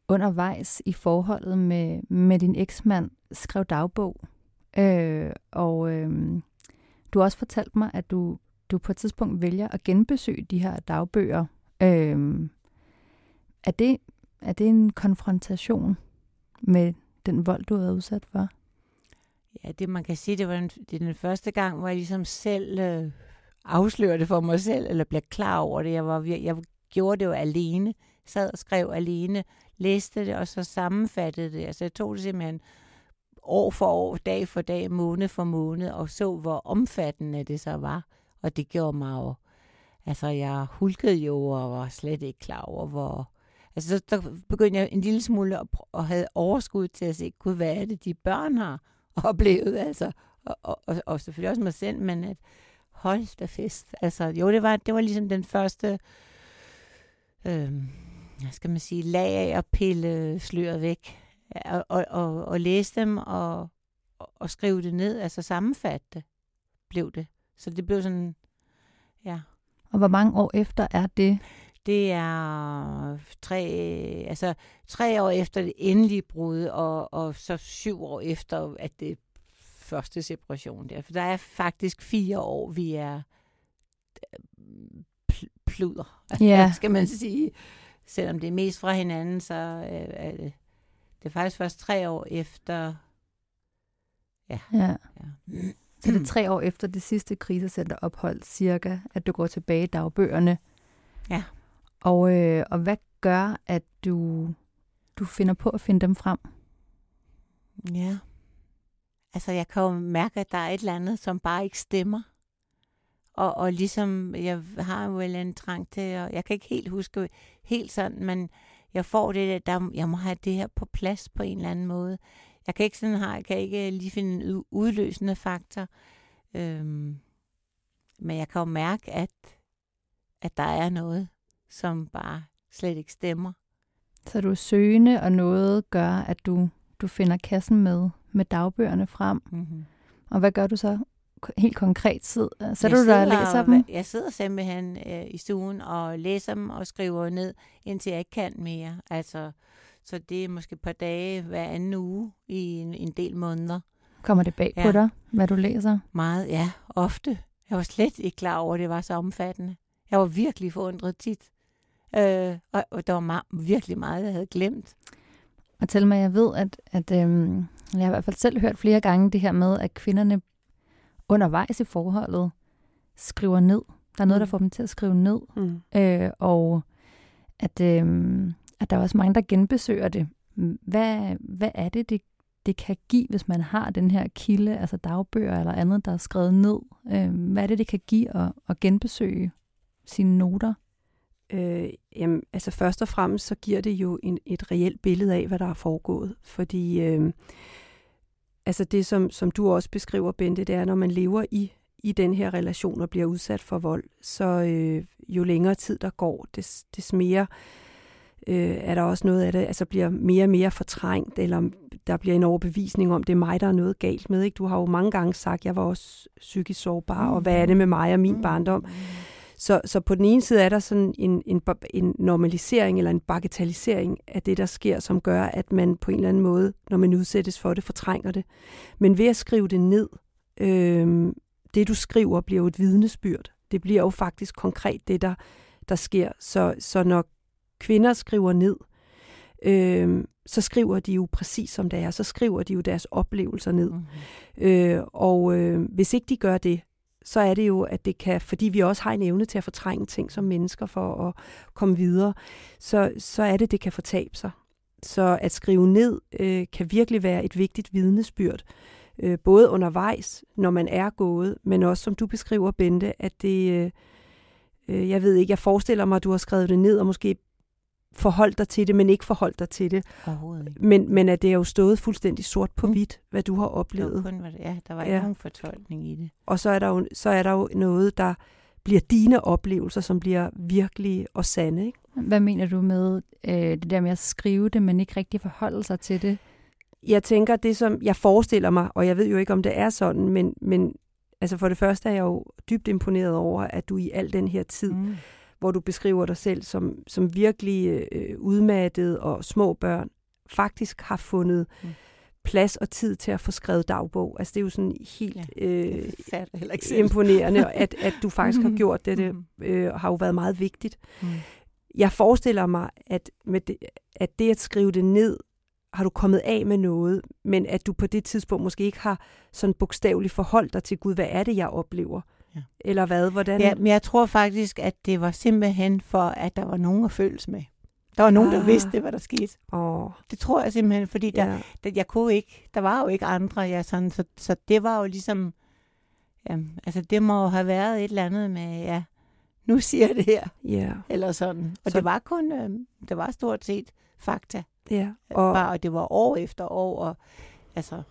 undervejs i forholdet med, med din eksmand skrev dagbog. Øh, og øh, du har også fortalt mig, at du, du på et tidspunkt vælger at genbesøge de her dagbøger. Øh, er, det, er det en konfrontation med den vold, du har været udsat for? Ja, det man kan sige, det var den, det er den første gang, hvor jeg ligesom selv øh, afslører det for mig selv, eller bliver klar over det. Jeg, var, jeg, jeg gjorde det jo alene, sad og skrev alene, læste det, og så sammenfattede det. Altså jeg tog det simpelthen år for år, dag for dag, måned for måned, og så, hvor omfattende det så var. Og det gjorde mig jo... Altså, jeg hulkede jo, og var slet ikke klar over, hvor... Altså, så der begyndte jeg en lille smule at, at have overskud til at se, gud, hvad er det, de børn har oplevet, altså. Og, og, og, og selvfølgelig også mig selv, men at hold da fest. Altså, jo, det var, det var ligesom den første, øh, hvad skal man sige, lag af at pille sløret væk. Og, og, og, og læse dem og, og, skrive det ned, altså sammenfatte det, blev det. Så det blev sådan, ja. Og hvor mange år efter er det? Det er tre, altså, tre år efter det endelige brud, og, og så syv år efter, at det første separation der. For der er faktisk fire år, vi er pl- pluder, Ja. skal man sige. Selvom det er mest fra hinanden, så øh, er det, det er faktisk først tre år efter. Ja. Ja. Så det er tre år efter det sidste krisecenterophold, cirka, at du går tilbage i dagbøgerne. Ja. Og, øh, og hvad gør, at du, du finder på at finde dem frem? Ja. Altså, jeg kan jo mærke, at der er et eller andet, som bare ikke stemmer. Og, og ligesom, jeg har jo en trang til, og jeg kan ikke helt huske helt sådan, men jeg får det, der, jeg må have det her på plads på en eller anden måde. Jeg kan ikke sådan have, jeg kan ikke lige finde en ud- udløsende faktor. Øhm, men jeg kan jo mærke, at, at der er noget, som bare slet ikke stemmer. Så du er søgende, og noget gør, at du, du finder kassen med, med dagbøgerne frem. Mm-hmm. Og hvad gør du så helt konkret? Så sætter du dig og læser dem? Jeg sidder simpelthen øh, i stuen og læser dem og skriver ned, indtil jeg ikke kan mere. Altså, så det er måske et par dage hver anden uge i en, en del måneder. Kommer det bag Ja. på dig, hvad du læser? Meget, ja, ofte. Jeg var slet ikke klar over, at det var så omfattende. Jeg var virkelig forundret tit. Øh, og, og der var meget, virkelig meget, jeg havde glemt. Og til mig, jeg ved, at, at øhm, jeg har i hvert fald selv hørt flere gange det her med, at kvinderne undervejs i forholdet skriver ned. Der er noget, der Mm. får dem til at skrive ned. Mm. Øh, og at, øhm, at der er også mange, der genbesøger det. Hvad, hvad er det, det, det kan give, hvis man har den her kilde, altså dagbøger eller andet, der er skrevet ned? Øh, hvad er det, det kan give at, at genbesøge sine noter? Øh, jamen, altså først og fremmest så giver det jo en, et reelt billede af, hvad der er foregået. Fordi øh, altså det, som, som du også beskriver, Bente, det er, når man lever i, i den her relation og bliver udsat for vold, så øh, jo længere tid der går, des, des mere øh, er der også noget af det, altså bliver mere og mere fortrængt, eller der bliver en overbevisning om, det er mig, der er noget galt med. Ikke? Du har jo mange gange sagt, jeg var også psykisk sårbar, og hvad er det med mig og min barndom? Så, så på den ene side er der sådan en, en, en normalisering eller en bagatellisering af det, der sker, som gør, at man på en eller anden måde, når man udsættes for det, fortrænger det. Men ved at skrive det ned, øh, det du skriver bliver jo et vidnesbyrd. Det bliver jo faktisk konkret det, der, der sker. Så, så når kvinder skriver ned, øh, så skriver de jo præcis som det er. Så skriver de jo deres oplevelser ned. Mm. Øh, og øh, hvis ikke de gør det, så er det jo, at det kan, fordi vi også har en evne til at fortrænge ting som mennesker for at komme videre, så, så er det, det kan fortabe sig. Så at skrive ned øh, kan virkelig være et vigtigt vidnesbyrd, øh, både undervejs, når man er gået, men også som du beskriver, Bente, at det, øh, øh jeg ved ikke, jeg forestiller mig, at du har skrevet det ned og måske forholdt dig til det, men ikke forholdt dig til det. Overhovedet ikke. Men, men at det er jo stået fuldstændig sort på Mm. hvidt, hvad du har Det var oplevet. kun, hvad det, ja, der var Ja. ikke nogen fortolkning i det. Og så er, der jo, så er der jo noget, der bliver dine oplevelser, som bliver virkelige og sande. Ikke? Hvad mener du med øh, det der med at skrive det, men ikke rigtig forholde sig til det? Jeg tænker, det som jeg forestiller mig, og jeg ved jo ikke, om det er sådan, men, men altså for det første er jeg jo dybt imponeret over, at du i al den her tid, Mm. Hvor du beskriver dig selv som, som virkelig øh, udmattet og små børn, faktisk har fundet Mm. plads og tid til at få skrevet dagbog. Altså det er jo sådan helt Ja, øh, ikke imponerende, at, at du faktisk har Mhm. gjort det. Det Mhm. øh, har jo været meget vigtigt. Mm. Jeg forestiller mig, at, med det, at det at skrive det ned, har du kommet af med noget, men at du på det tidspunkt måske ikke har sådan bogstaveligt forholdt dig til, Gud, hvad er det, jeg oplever? Ja. Eller hvad? Hvordan? Ja, men jeg tror faktisk, at det var simpelthen for, at der var nogen at følges med. Der var nogen, der Ah. vidste, hvad der skete. Åh, Det tror jeg simpelthen, fordi der, ja. der, jeg kunne ikke, der var jo ikke andre, jeg sådan, så, så det var jo ligesom, ja, altså det må jo have været et eller andet med, ja, nu siger jeg det her, Ja, eller sådan. Og Så- det var kun, øh, det var stort set fakta, ja. og, Og, bare, og det var år efter år, og altså,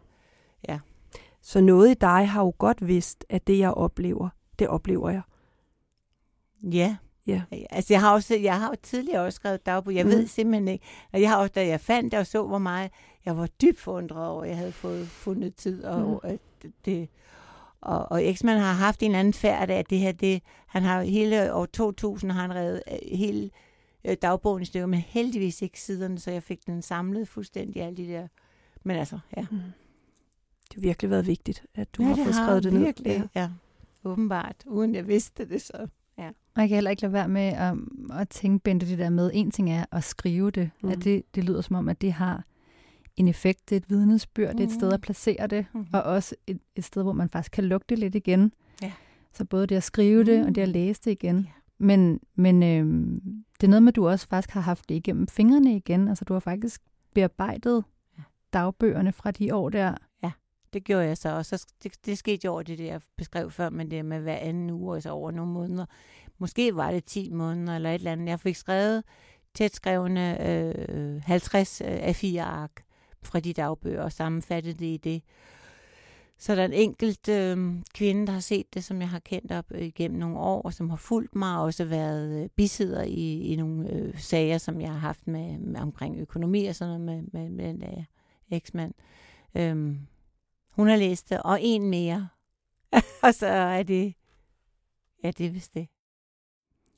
så noget i dig har jo godt vidst, at det, jeg oplever, det oplever jeg. ja. Ja. Altså, jeg har, også, jeg har jo tidligere også skrevet dagbog. Jeg mm. Ved simpelthen ikke. Og jeg har også, da jeg fandt det og så, hvor meget, jeg var dybt forundret over, at jeg havde fået fundet tid. Og, mm. at det, og, og Eksman har haft en anden færd af, at det her, det, han har hele år 2000 har han reddet øh, hele øh, dagbogen i stykker, men heldigvis ikke siderne, så jeg fik den samlet fuldstændig, alle de der. Men altså, ja. Mm. Det har virkelig været vigtigt, at du ja, har fået skrevet det virkelig, ned. Ja. ja. Åbenbart, uden jeg vidste det så. Og jeg kan heller ikke lade være med at, at tænke, Bente, det der med, en ting er at skrive det, mm. At det, det lyder som om, at det har en effekt, det er et vidnesbyrd, mm. det er et sted Mhm. at placere det, Mhm. og også et, et sted, hvor man faktisk kan lugte lidt igen. Ja. Så både det at skrive det, og det at Mm. læse det igen. Ja. Men, men øhm, det er noget med, at du også faktisk har haft det igennem fingrene igen. Altså du har faktisk bearbejdet Ja. dagbøgerne fra de år der. Det gjorde jeg så, og så det, det skete jo over det, der, jeg beskrev før, men det med hver anden uge, og så over nogle måneder. Måske var det 10 måneder eller et eller andet. Jeg fik skrevet tæt skrevne øh, 50 øh, A4-ark fra de dagbøger og sammenfattet det i det. Så der er en enkelt øh, kvinde, der har set det, som jeg har kendt op øh, igennem nogle år, og som har fulgt mig og også været øh, bisidder i, i nogle øh, sager, som jeg har haft med, med omkring økonomi og sådan noget med, med, med den der eksmand. Øhm, hun har læst det, og en mere. og så er det, ja, det er vist det.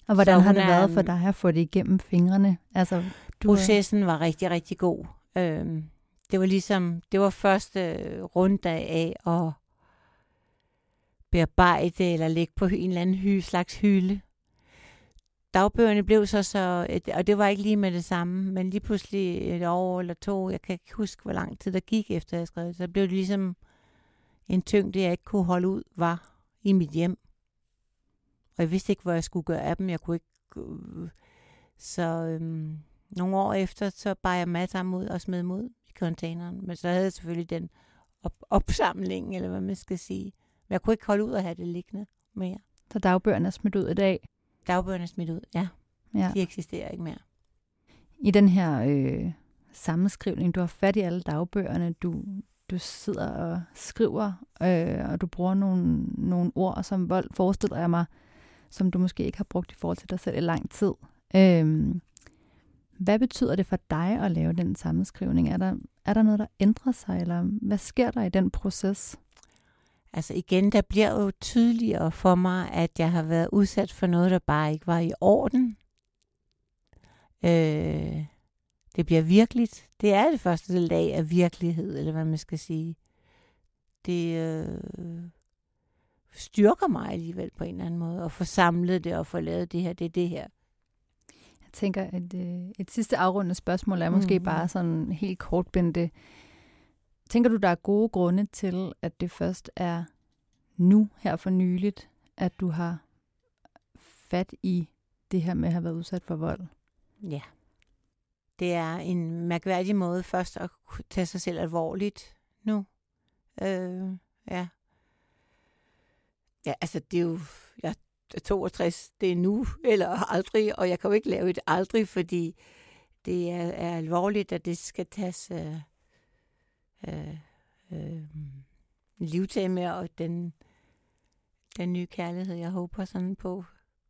Og hvordan Så har det er, været for øhm, dig at få det igennem fingrene? Altså, du er- Processen var rigtig, rigtig god. Øhm, det var ligesom, det var første runddag af at bearbejde eller lægge på en eller anden hy, slags hylde. Dagbøgerne blev så så, et- og det var ikke lige med det samme, men lige pludselig et år eller to, jeg kan ikke huske, hvor lang tid der gik efter, jeg skrev det, så blev det ligesom en tyngde, jeg ikke kunne holde ud, var i mit hjem. Og jeg vidste ikke, hvor jeg skulle gøre af dem. Jeg kunne ikke... øh, Så øhm, nogle år efter, så bar jeg masser af ud og smed dem ud i containeren. Men så havde jeg selvfølgelig den op- opsamling, eller hvad man skal sige. Men jeg kunne ikke holde ud at have det liggende mere. så dagbøgerne er smidt ud i dag. Dagbøgerne er smidt ud, ja. Ja. De eksisterer ikke mere. I den her øh, sammenskrivning, du har fat i alle dagbøgerne, du, du sidder og skriver, øh, og du bruger nogle, nogle ord som vold, forestiller jeg mig, som du måske ikke har brugt i forhold til dig selv i lang tid. Øh, hvad betyder det for dig at lave den sammenskrivning? Er der, er der noget, der ændrer sig, eller hvad sker der i den proces? Altså igen, der bliver jo tydeligere for mig, at jeg har været udsat for noget, der bare ikke var i orden. Øh, det bliver virkeligt. Det er det første lag af virkelighed, eller hvad man skal sige. Det øh, styrker mig alligevel på en eller anden måde, at få samlet det og få lavet det her. Det er det her. Jeg tænker, at øh, et sidste afrundende spørgsmål er måske mm. bare sådan helt kort, Bente. Tænker du, der er gode grunde til, at det først er nu, her for nyligt, at du har fat i det her med at have været udsat for vold? Ja. Det er en mærkværdig måde først at tage sig selv alvorligt nu. Øh, ja. Ja, altså det er jo, jeg er 62, det er nu eller aldrig, og jeg kan jo ikke lave et aldrig, fordi det er, er alvorligt, at det skal tages øh, øh, øh, livtag med, og den, den nye kærlighed, jeg håber sådan på,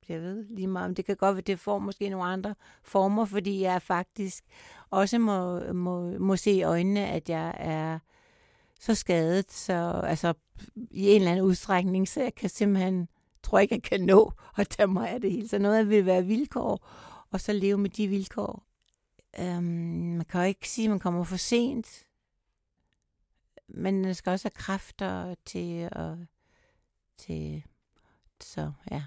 jeg ved lige meget, om det kan godt være, det får måske nogle andre former, fordi jeg faktisk også må, må, må se i øjnene, at jeg er så skadet, så altså i en eller anden udstrækning, så jeg kan simpelthen, tror ikke, jeg kan nå at tage mig af det hele. Så noget af vil være vilkår, og så leve med de vilkår. Øhm, man kan jo ikke sige, at man kommer for sent, men man skal også have kræfter til at, til, så ja.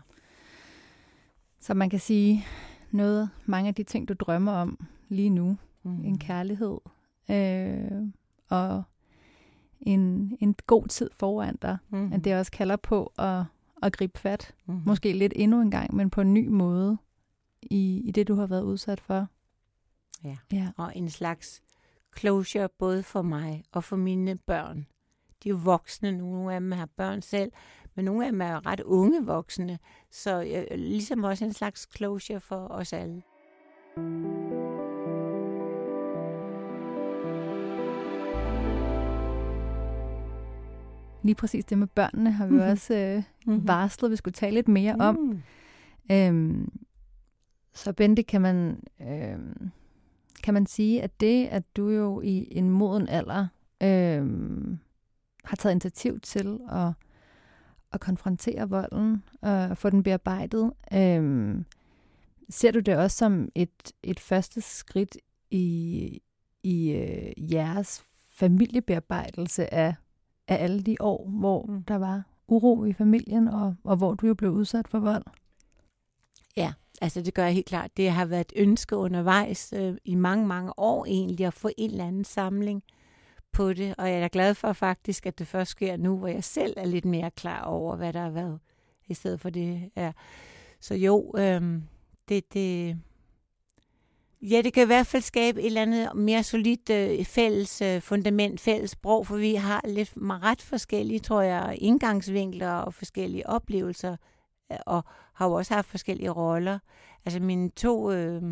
Så man kan sige noget, mange af de ting, du drømmer om lige nu, mm. en kærlighed, øh, og en, en god tid foran dig, mm. at det også kalder på at, at gribe fat, mm. måske lidt endnu en gang, men på en ny måde, i, i det, du har været udsat for. Ja. ja, og en slags closure både for mig og for mine børn. De er jo voksne nu, nogle af dem har børn selv, men nogle af dem er ret unge voksne, så øh, ligesom også en slags closure for os alle. Lige præcis det med børnene har vi mm-hmm. også øh, mm-hmm. varslet, at vi skulle tale lidt mere mm. om. Øhm, så Bente, kan man, øhm, kan man sige, at det, at du jo i en moden alder øhm, har taget initiativ til at at konfrontere volden og få den bearbejdet. Øhm, ser du det også som et, et første skridt i, i øh, jeres familiebearbejdelse af, af alle de år, hvor mm. der var uro i familien, og, og hvor du jo blev udsat for vold? Ja, altså det gør jeg helt klart. Det har været et ønske undervejs øh, i mange, mange år egentlig at få en eller anden samling på det, og jeg er glad for faktisk, at det først sker nu, hvor jeg selv er lidt mere klar over, hvad der har været, i stedet for det er. Så jo, øh, det, det, ja, det kan i hvert fald skabe et eller andet mere solidt øh, fælles øh, fundament, fælles sprog, for vi har lidt ret forskellige, tror jeg, indgangsvinkler og forskellige oplevelser, øh, og har jo også haft forskellige roller. Altså mine to øh,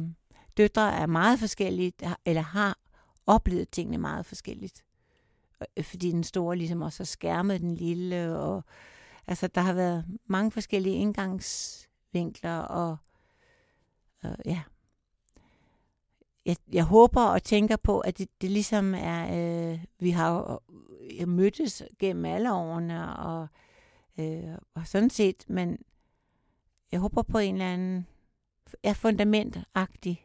døtre er meget forskellige, eller har oplevet tingene meget forskelligt. Øh, fordi den store ligesom også har skærmet den lille, og altså der har været mange forskellige indgangsvinkler, og øh, ja, jeg, jeg håber og tænker på, at det, det ligesom er, øh, vi har jo mødtes gennem alle årene, og, øh, og sådan set, men jeg håber på en eller anden er fundamentagtig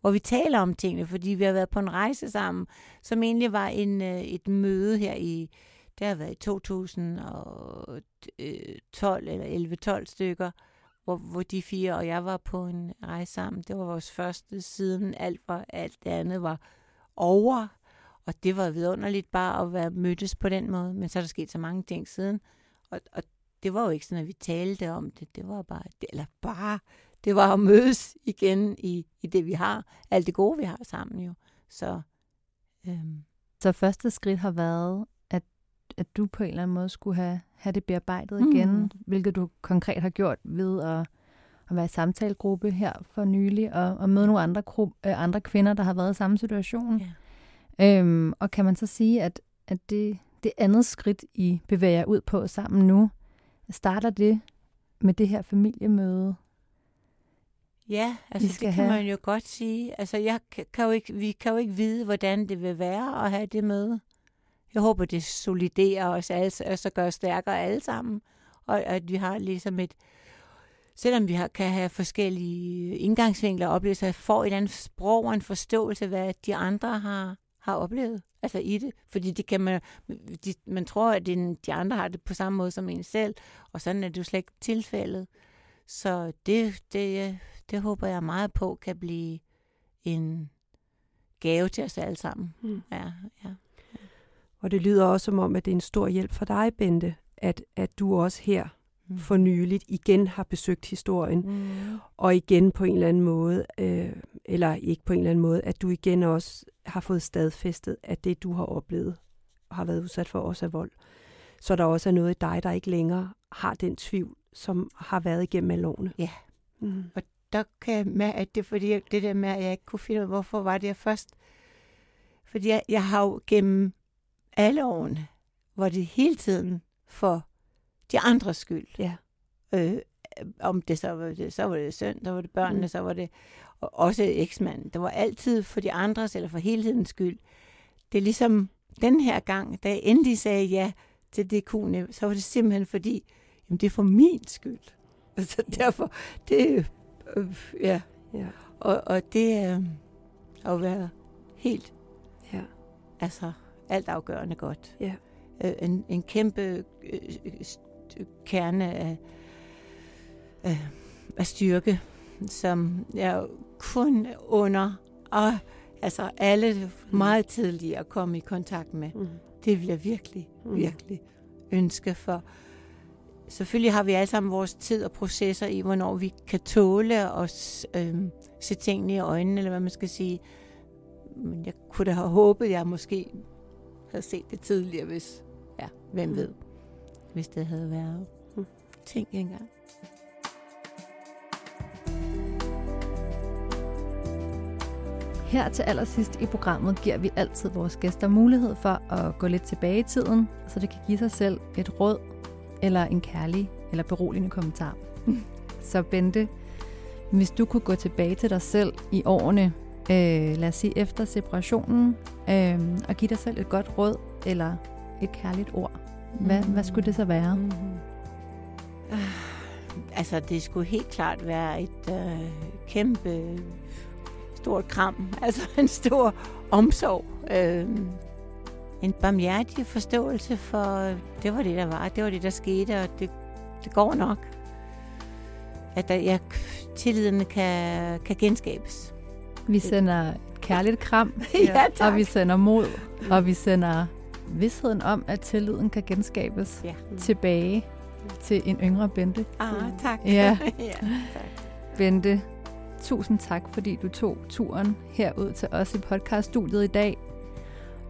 hvor vi taler om tingene, fordi vi har været på en rejse sammen, som egentlig var en, øh, et møde her i, det har været i 2012 øh, eller 11-12 stykker, hvor, hvor de fire og jeg var på en rejse sammen. Det var vores første siden alt, var, alt det andet var over. Og det var vidunderligt bare at være mødtes på den måde. Men så er der sket så mange ting siden. Og, og det var jo ikke sådan, at vi talte om det. Det var bare, eller bare, det var at mødes igen i, i det, vi har. Alt det gode, vi har sammen jo. Så, øhm. så første skridt har været, at, at du på en eller anden måde skulle have, have det bearbejdet mm. igen, hvilket du konkret har gjort ved at, at være i samtalegruppe her for nylig, og, og møde nogle andre, gruppe, øh, andre kvinder, der har været i samme situation. Yeah. Øhm, og kan man så sige, at, at det, det andet skridt, I bevæger ud på sammen nu, starter det med det her familiemøde Ja, altså det kan have. man jo godt sige. Altså jeg kan jo ikke, vi kan jo ikke vide, hvordan det vil være at have det møde. Jeg håber, det soliderer os alle, og så gør os stærkere alle sammen. Og at vi har ligesom et, selvom vi har, kan have forskellige indgangsvinkler og oplevelser, får et eller andet sprog og en forståelse af, hvad de andre har, har oplevet. Altså i det. Fordi det kan man, de, man tror, at de andre har det på samme måde som en selv, og sådan er det jo slet ikke tilfældet. Så det, det, det håber jeg meget på kan blive en gave til os alle sammen. Mm. Ja, ja. Og det lyder også som om, at det er en stor hjælp for dig, Bente, at, at du også her Mm. for nyligt igen har besøgt historien, Mm. og igen på en eller anden måde, øh, eller ikke på en eller anden måde, at du igen også har fået stadfæstet, at det, du har oplevet og har været udsat for, også er vold. Så der også er noget i dig, der ikke længere har den tvivl, som har været igennem alle årene. Ja. Mm. der kan jeg mærke, at det er fordi, det der med, at jeg ikke kunne finde ud af, hvorfor var det jeg først. Fordi jeg, jeg har jo gennem alle årene, hvor det hele tiden for de andres skyld. Ja. Øh, om det så var det, så var det søn, så var det børnene, Mm. så var det og også eksmanden. Det var altid for de andres eller for helhedens skyld. Det er ligesom den her gang, da jeg endelig sagde ja til det kunne, så var det simpelthen fordi, jamen det er for min skyld. Altså derfor, det øh, ja. Ja. Og, og det øh, har været helt, Ja. altså alt afgørende godt. Ja. Øh, en, en kæmpe øh, kerne af, af, af styrke, som jeg kun under, og altså alle meget tidligere kom i kontakt med. Mm. Det vil jeg virkelig, Mm. virkelig ønske for. Selvfølgelig har vi alle sammen vores tid og processer i, hvornår vi kan tåle og øh, se tingene i øjnene, eller hvad man skal sige. Men jeg kunne da have håbet, at jeg måske havde set det tidligere, hvis, ja, hvem Mm. ved, hvis det havde været Mm. ting engang. Her til allersidst i programmet giver vi altid vores gæster mulighed for at gå lidt tilbage i tiden, så det kan give sig selv et råd eller en kærlig eller beroligende kommentar. Så Bente, hvis du kunne gå tilbage til dig selv i årene, øh, lad os sige efter separationen, øh, og give dig selv et godt råd eller et kærligt ord, hvad, hvad skulle det så være? Mm-hmm. Altså, det skulle helt klart være et øh, kæmpe stort kram. Altså en stor omsorg. Øh, en barmhjertig forståelse for, det var det, der var. Det var det, der skete, og det, det går nok. At der, jeg, tilliden kan, kan genskabes. Vi sender et kærligt kram, ja, og vi sender mod, og vi sender vidstheden om, at tilliden kan genskabes Ja. tilbage til en yngre Bente. Ah, tak. Ja. ja tak. Bente, tusind tak, fordi du tog turen herud til os i podcaststudiet i dag,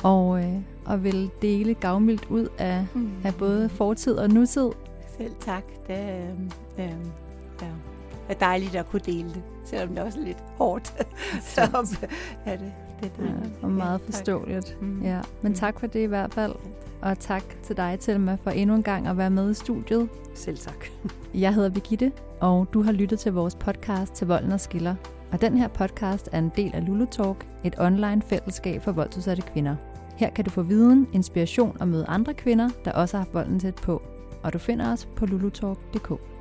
og, øh, og vil dele gavmildt ud af, Mm. af både fortid og nutid. Selv tak. Det øh, ja, er dejligt at kunne dele det, selvom det også er lidt hårdt. Så er det, det er Ja, og meget forståeligt. Mm. Ja, men tak for det i hvert fald, og tak til dig, Thelma, for endnu en gang at være med i studiet. Selv tak. Jeg hedder Birgitte, og du har lyttet til vores podcast til Volden og Skiller. Og den her podcast er en del af Lulu Talk, et online fællesskab for voldsudsatte kvinder. Her kan du få viden, inspiration og møde andre kvinder, der også har haft volden tæt på. Og du finder os på lulutalk.dk.